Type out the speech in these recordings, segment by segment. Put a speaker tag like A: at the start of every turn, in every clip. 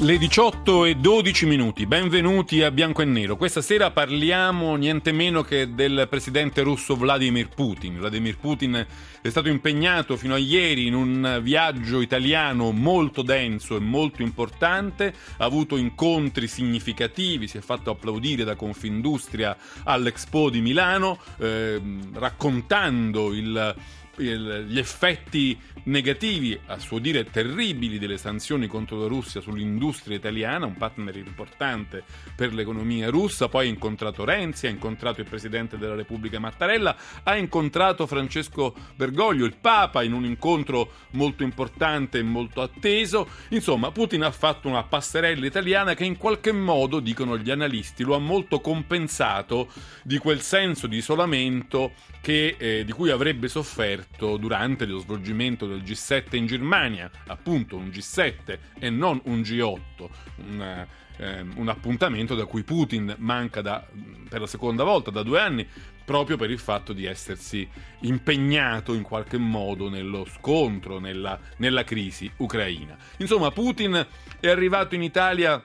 A: Le 18 e 12 minuti, benvenuti a Bianco e Nero. Questa sera parliamo niente meno che del presidente russo Vladimir Putin. Vladimir Putin è stato impegnato fino a ieri in un viaggio italiano molto denso e molto importante, ha avuto incontri significativi, si è fatto applaudire da Confindustria all'Expo di Milano, eh, raccontando il gli effetti negativi, a suo dire terribili, delle sanzioni contro la Russia sull'industria italiana, un partner importante per l'economia russa. Poi ha incontrato Renzi, ha incontrato il presidente della Repubblica Mattarella, ha incontrato Francesco Bergoglio, il Papa, in un incontro molto importante e molto atteso. Insomma, Putin ha fatto una passerella italiana che in qualche modo, dicono gli analisti, lo ha molto compensato di quel senso di isolamento che, eh, di cui avrebbe sofferto durante lo svolgimento del G7 in Germania, appunto un G7 e non un G8, un, eh, un appuntamento da cui Putin manca da, per la seconda volta da due anni, proprio per il fatto di essersi impegnato in qualche modo nello scontro, nella, nella crisi ucraina. Insomma, Putin è arrivato in Italia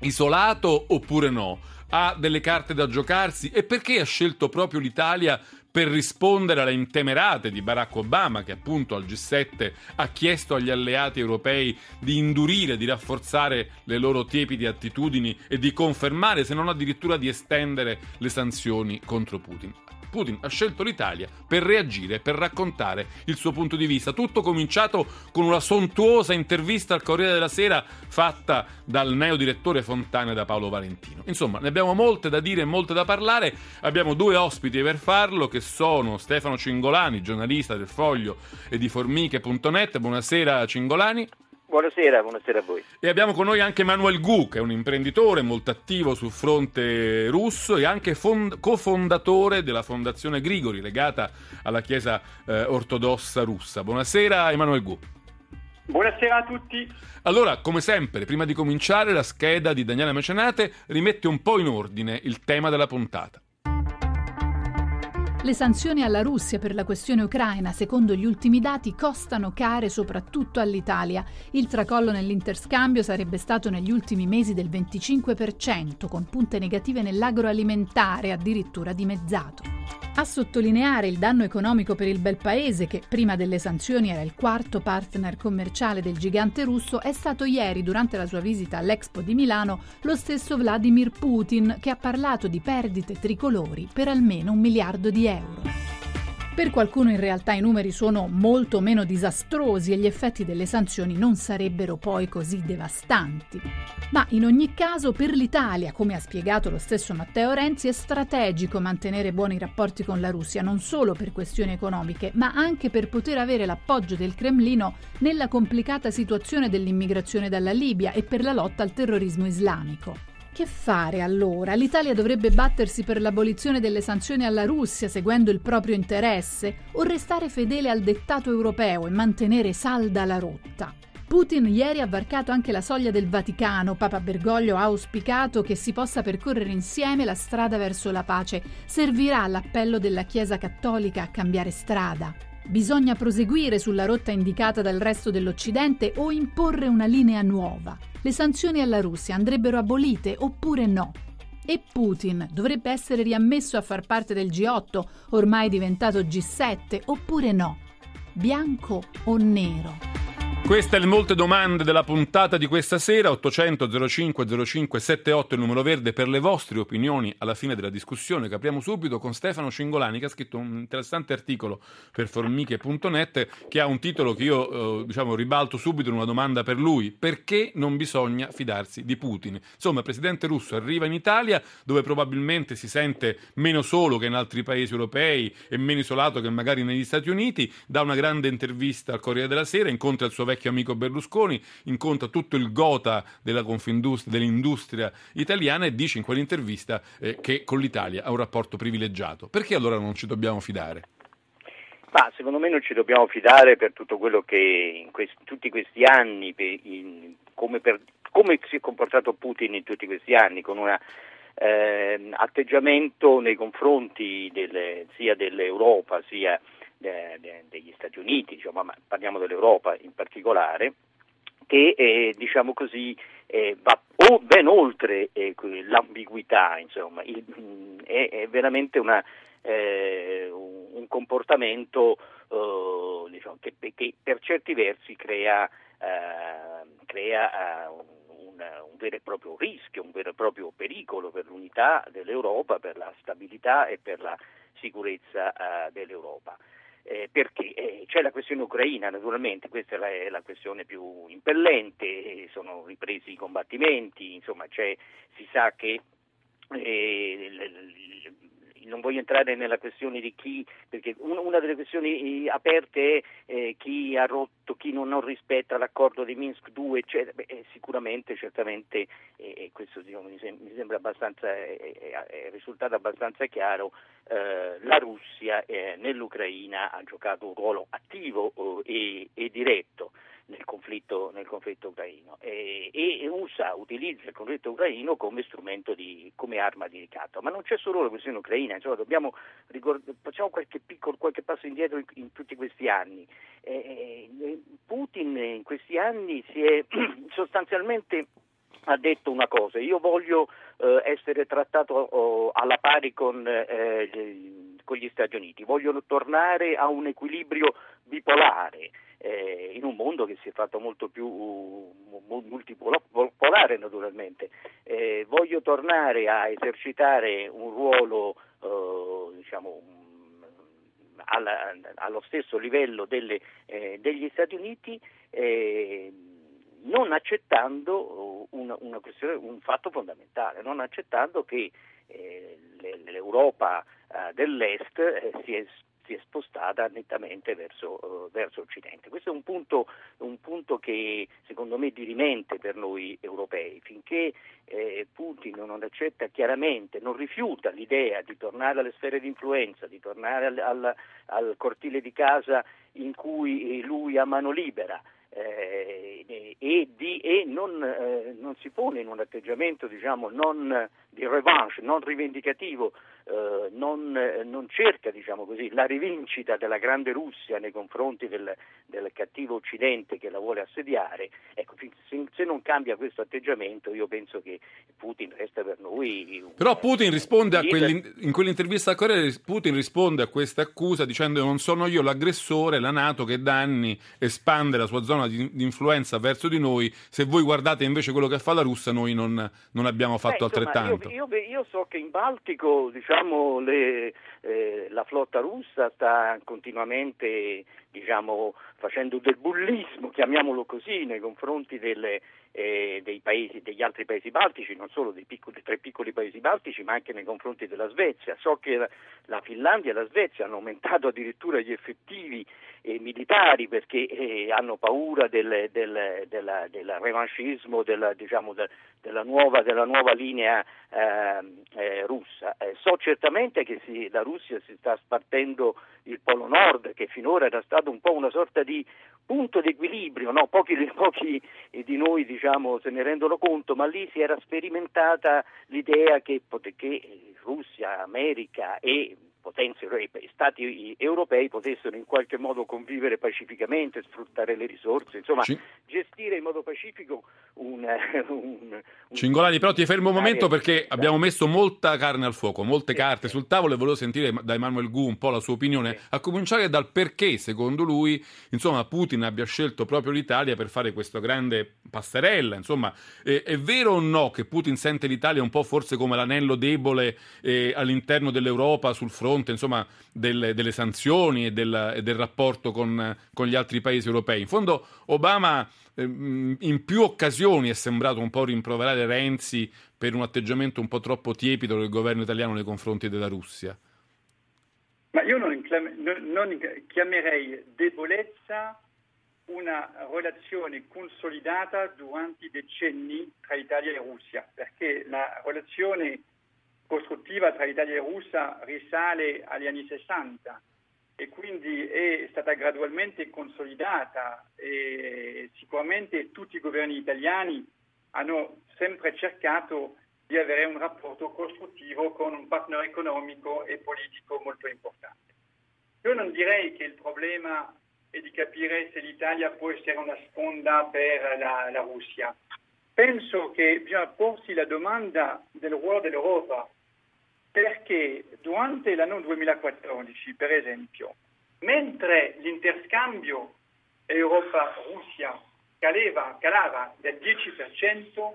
A: isolato oppure no? Ha delle carte da giocarsi e perché ha scelto proprio l'Italia per rispondere alle intemerate di Barack Obama, che appunto al G7 ha chiesto agli alleati europei di indurire, di rafforzare le loro tiepidi attitudini e di confermare, se non addirittura di estendere le sanzioni contro Putin. Putin ha scelto l'Italia per reagire, per raccontare il suo punto di vista. Tutto cominciato con una sontuosa intervista al Corriere della Sera fatta dal neo direttore Fontana da Paolo Valentino. Insomma, ne abbiamo molte da dire e molte da parlare. Abbiamo due ospiti per farlo che sono Stefano Cingolani, giornalista del Foglio e di Formiche.net. Buonasera Cingolani.
B: Buonasera, buonasera a voi.
A: E abbiamo con noi anche Manuel Gu, che è un imprenditore molto attivo sul fronte russo e anche fond- cofondatore della fondazione Grigori, legata alla Chiesa eh, ortodossa russa. Buonasera Emanuel Gu.
C: Buonasera a tutti.
A: Allora, come sempre, prima di cominciare, la scheda di Daniele Mecenate rimette un po' in ordine il tema della puntata.
D: Le sanzioni alla Russia per la questione ucraina, secondo gli ultimi dati, costano care soprattutto all'Italia. Il tracollo nell'interscambio sarebbe stato negli ultimi mesi del 25%, con punte negative nell'agroalimentare, addirittura dimezzato. A sottolineare il danno economico per il bel paese, che prima delle sanzioni era il quarto partner commerciale del gigante russo, è stato ieri, durante la sua visita all'Expo di Milano, lo stesso Vladimir Putin, che ha parlato di perdite tricolori per almeno un miliardo di euro. Per qualcuno in realtà i numeri sono molto meno disastrosi e gli effetti delle sanzioni non sarebbero poi così devastanti. Ma in ogni caso per l'Italia, come ha spiegato lo stesso Matteo Renzi, è strategico mantenere buoni rapporti con la Russia, non solo per questioni economiche, ma anche per poter avere l'appoggio del Cremlino nella complicata situazione dell'immigrazione dalla Libia e per la lotta al terrorismo islamico. Che fare allora? L'Italia dovrebbe battersi per l'abolizione delle sanzioni alla Russia seguendo il proprio interesse o restare fedele al dettato europeo e mantenere salda la rotta? Putin ieri ha varcato anche la soglia del Vaticano. Papa Bergoglio ha auspicato che si possa percorrere insieme la strada verso la pace. Servirà l'appello della Chiesa Cattolica a cambiare strada. Bisogna proseguire sulla rotta indicata dal resto dell'Occidente o imporre una linea nuova le sanzioni alla Russia andrebbero abolite oppure no? E Putin dovrebbe essere riammesso a far parte del G8, ormai diventato G7, oppure no? Bianco o nero?
A: Queste le molte domande della puntata di questa sera, 800 05 05 78 il numero verde per le vostre opinioni alla fine della discussione che apriamo subito con Stefano Cingolani che ha scritto un interessante articolo per formiche.net che ha un titolo che io eh, diciamo ribalto subito in una domanda per lui, perché non bisogna fidarsi di Putin? Insomma, il presidente russo arriva in Italia dove probabilmente si sente meno solo che in altri paesi europei e meno isolato che magari negli Stati Uniti, dà una grande intervista al Corriere della Sera, incontra il suo vecchio vecchio amico Berlusconi, incontra tutto il gota dell'industria italiana e dice in quell'intervista eh, che con l'Italia ha un rapporto privilegiato. Perché allora non ci dobbiamo fidare?
B: Ma secondo me non ci dobbiamo fidare per tutto quello che in questi, tutti questi anni, in, come, per, come, si è comportato Putin in tutti questi anni, con un eh, atteggiamento nei confronti delle, sia dell'Europa sia de, de, degli Stati Uniti, diciamo, ma parliamo dell'Europa in particolare, che eh, diciamo così, eh, va o ben oltre eh, l'ambiguità, insomma, il, è, è, veramente una, eh, un comportamento eh, diciamo, che, che, per certi versi crea, eh, crea un, un, vero e proprio rischio, un vero e proprio pericolo per l'unità dell'Europa, per la stabilità e per la sicurezza dell'Europa eh, perché? Eh, c'è la questione ucraina naturalmente, questa è la, è la questione più impellente, eh, sono ripresi i combattimenti, insomma si sa che eh, non voglio entrare nella questione di chi, perché una delle questioni aperte è eh, chi ha rotto, chi non, rispetta l'accordo di Minsk 2, cioè, beh, sicuramente, certamente, eh, questo diciamo, mi, sem- mi, sembra abbastanza, è, risultato abbastanza chiaro, eh, la Russia eh, nell'Ucraina ha giocato un ruolo attivo e, e diretto nel conflitto, nel conflitto ucraino e, e, USA utilizza il conflitto ucraino come strumento di, come arma di ricatto. Ma non c'è solo la questione ucraina, insomma, dobbiamo ricordare, facciamo qualche, piccolo, qualche passo indietro in, in tutti questi anni. Eh, eh Putin in questi anni si è sostanzialmente ha detto una cosa, io voglio eh, essere trattato oh, alla pari con, eh, con, gli Stati Uniti, voglio tornare a un equilibrio bipolare eh, in un mondo che si è fatto molto più multipolare naturalmente. Eh, voglio tornare a esercitare un ruolo eh, diciamo, alla, allo stesso livello delle, eh, degli Stati Uniti eh, non accettando una, una questione, un fatto fondamentale, non accettando che eh, l'Europa dell'Est si è si è spostata nettamente verso, uh, verso Occidente. Questo è un punto, un punto, che secondo me è dirimente per noi europei, finché eh, Putin non accetta chiaramente, non rifiuta l'idea di tornare alle sfere di influenza, di tornare al, al, al cortile di casa in cui lui ha mano libera, eh, e, di, e non, eh, non, si pone in un atteggiamento diciamo, non di revanche, non rivendicativo, eh, non, non, cerca diciamo così, la rivincita della grande Russia nei confronti del, del cattivo Occidente che la vuole assediare, ecco, se, se, non cambia questo atteggiamento io penso che Putin resta per noi...
A: Un, Però Putin risponde a in quell'intervista a Corriere, Putin risponde a questa accusa dicendo non sono io l'aggressore, la Nato che da anni espande la sua zona di, di influenza verso di noi, se voi guardate invece quello che fa la Russia noi non, non abbiamo fatto Beh, altrettanto.
B: Io, io, io, so che in Baltico diciamo, le, eh, la flotta russa sta continuamente diciamo, facendo del bullismo, chiamiamolo così, nei confronti delle, eh, paesi, degli altri paesi baltici, non solo dei, piccoli, tre piccoli paesi baltici, ma anche nei confronti della Svezia. So che la, la Finlandia e la Svezia hanno aumentato addirittura gli effettivi eh, militari perché eh, hanno paura del, del, del, del revanchismo della, diciamo, della, nuova, della, nuova, linea ehm, eh, russa. Eh, so certamente che si, la Russia si sta spartendo il Polo Nord, che finora era stato un po' una sorta di punto d'equilibrio, no? pochi, pochi, di noi diciamo, se ne rendono conto, ma lì si era sperimentata l'idea che, che Russia, America e potenze europee, stati europei potessero in qualche modo convivere pacificamente, sfruttare le risorse, insomma C- gestire in modo pacifico un, un, un
A: Cingolani, però ti fermo un momento perché abbiamo messo molta carne al fuoco, molte sì, carte sul tavolo e volevo sentire da Emanuele Gu un po' la sua opinione, sì. a cominciare dal perché secondo lui insomma, Putin abbia scelto proprio l'Italia per fare questa grande passerella, insomma è, è vero o no che Putin sente l'Italia un po' forse come l'anello debole eh, all'interno dell'Europa sul fronte fronte insomma, delle, delle, sanzioni e del, e del rapporto con, con, gli altri paesi europei. In fondo Obama eh, in più occasioni è sembrato un po' rimproverare Renzi per un atteggiamento un po' troppo tiepido del governo italiano nei confronti della Russia.
C: Ma io non, non chiamerei debolezza una relazione consolidata durante i decenni tra Italia e Russia, perché la relazione costruttiva tra Italia e Russia risale agli anni 60 e quindi è stata gradualmente consolidata e sicuramente tutti i governi italiani hanno sempre cercato di avere un rapporto costruttivo con un partner economico e politico molto importante. Io non direi che il problema è di capire se l'Italia può essere una sponda per la, la Russia. Penso che bisogna porsi la domanda del ruolo dell'Europa, perché durante l'anno 2014, per esempio, mentre l'interscambio Europa-Russia calava, calava del 10%,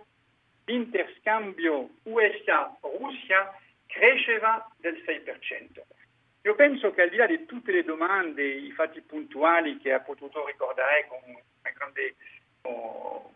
C: l'interscambio USA-Russia cresceva del 6%. Io penso che al di là di tutte le domande, i fatti puntuali che ha potuto ricordare con una grande oh,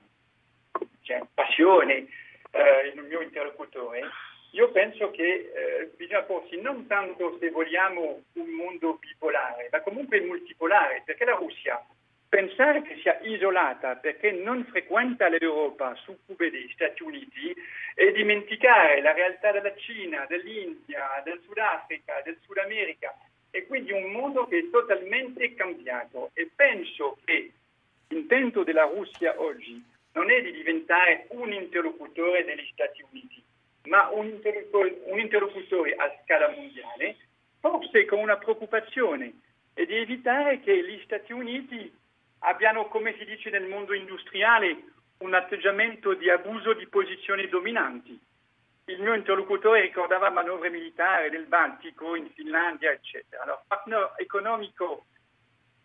C: cioè, passione eh, il mio interlocutore, io penso che eh, bisogna porsi non tanto se vogliamo un mondo bipolare, ma comunque multipolare, perché la Russia pensare che sia isolata perché non frequenta l'Europa su cube degli Stati Uniti e dimenticare la realtà della Cina, dell'India, del Sudafrica, del Sud America e quindi un mondo che è totalmente cambiato. E penso che l'intento della Russia oggi non è di diventare un interlocutore degli Stati Uniti, ma un interlocutore, un interlocutore a scala mondiale, forse con una preoccupazione e di evitare che gli Stati Uniti abbiano, come si dice nel mondo industriale, un atteggiamento di abuso di posizioni dominanti. Il mio interlocutore ricordava manovre militari nel Baltico, in Finlandia, eccetera. Allora, partner economico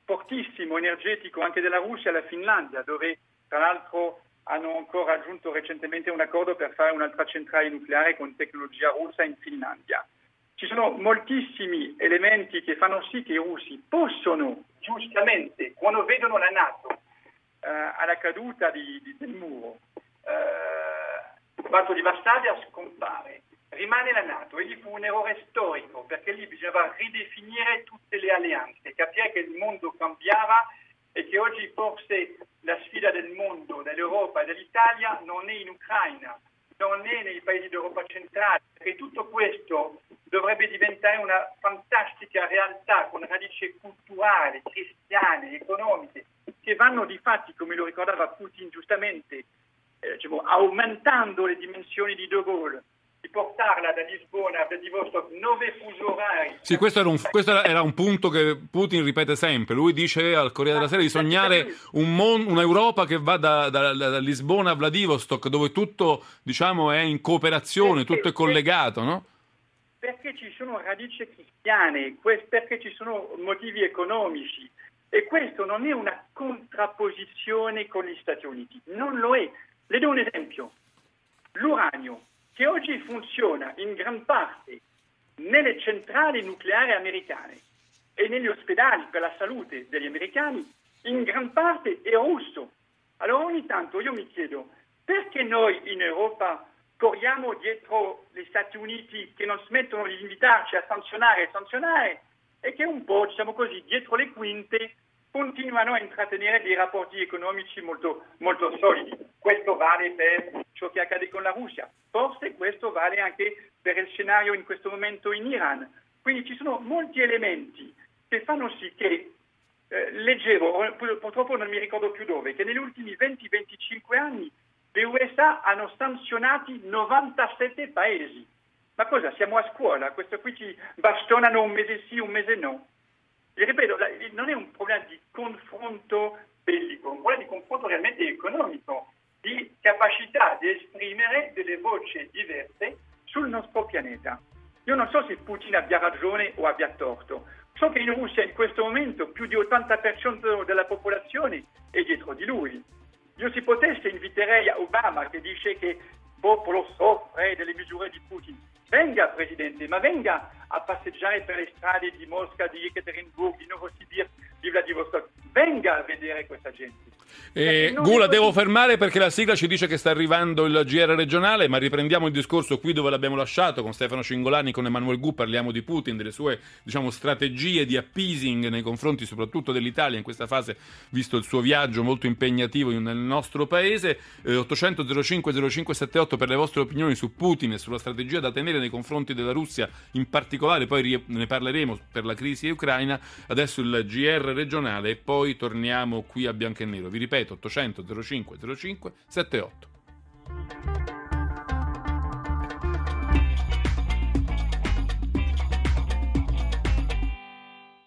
C: fortissimo, energetico anche della Russia, la Finlandia, dove tra l'altro hanno ancora raggiunto recentemente un accordo per fare un'altra centrale nucleare con tecnologia russa in Finlandia. Ci sono moltissimi elementi che fanno sì che i russi possono giustamente, quando vedono la Nato eh, alla caduta di, di, del muro, eh, il patto di Varsavia scompare, rimane la Nato e lì fu un errore storico perché lì bisognava ridefinire tutte le alleanze, capire che il mondo cambiava e che oggi forse la sfida del mondo, dell'Europa e dell'Italia non è in Ucraina, non è nei paesi d'Europa centrale, perché tutto questo dovrebbe diventare una fantastica realtà con radici culturali, cristiane, economiche, che vanno di fatti, come lo ricordava Putin giustamente, eh, diciamo, aumentando le dimensioni di De Gaulle, di portarla da Lisbona a Vladivostok nove fusi orari.
A: Sì, questo era, un, questo era un, punto che Putin ripete sempre. Lui dice al Corriere della Sera di sognare un mon, un'Europa che va da, da, da, Lisbona a Vladivostok, dove tutto diciamo, è in cooperazione, tutto è collegato, no?
C: Perché ci sono radici cristiane, perché ci sono motivi economici. E questo non è una contrapposizione con gli Stati Uniti, non lo è. Le do un esempio. L'uranio che oggi funziona in gran parte nelle centrali nucleari americane e negli ospedali per la salute degli americani, in gran parte è russo. Allora ogni tanto io mi chiedo perché noi in Europa corriamo dietro gli Stati Uniti che non smettono di invitarci a sanzionare e sanzionare e che un po', diciamo così, dietro le quinte continuano a intrattenere dei rapporti economici molto, molto solidi. Questo vale per ciò che accade con la Russia, forse questo vale anche per il scenario in questo momento in Iran. Quindi ci sono molti elementi che fanno sì che, eh, leggevo, purtroppo non mi ricordo più dove, che negli ultimi 20-25 anni le USA hanno sanzionati 97 paesi. Ma cosa? Siamo a scuola, questo qui ci bastonano un mese sì, un mese no. Ripeto, non è un problema di confronto bellico, è un problema di confronto realmente economico, di capacità di esprimere delle voci diverse sul nostro pianeta. Io non so se Putin abbia ragione o abbia torto. So che in Russia in questo momento più di 80% della popolazione è dietro di lui. Io se potesse inviterei Obama che dice che il popolo soffre delle misure di Putin. Venga, Presidente, ma venga a passeggiare per le strade di Mosca, di Ekaterinburg, di Novosibirsk, di Vladivostok. Venga vedere questa gente.
A: Eh, Gula,
C: così.
A: devo fermare perché la sigla ci dice che sta arrivando il GR regionale, ma riprendiamo il discorso qui dove l'abbiamo lasciato con Stefano Cingolani, con Emanuele Gu, parliamo di Putin, delle sue diciamo, strategie di appeasing nei confronti soprattutto dell'Italia in questa fase, visto il suo viaggio molto impegnativo nel nostro paese. Eh, 800 05 0578 per le vostre opinioni su Putin e sulla strategia da tenere nei confronti della Russia in particolare, poi ne parleremo per la crisi ucraina. Adesso il GR regionale e poi torniamo qui a Bianco e Nero. Vi ripeto, 800 05 05 78.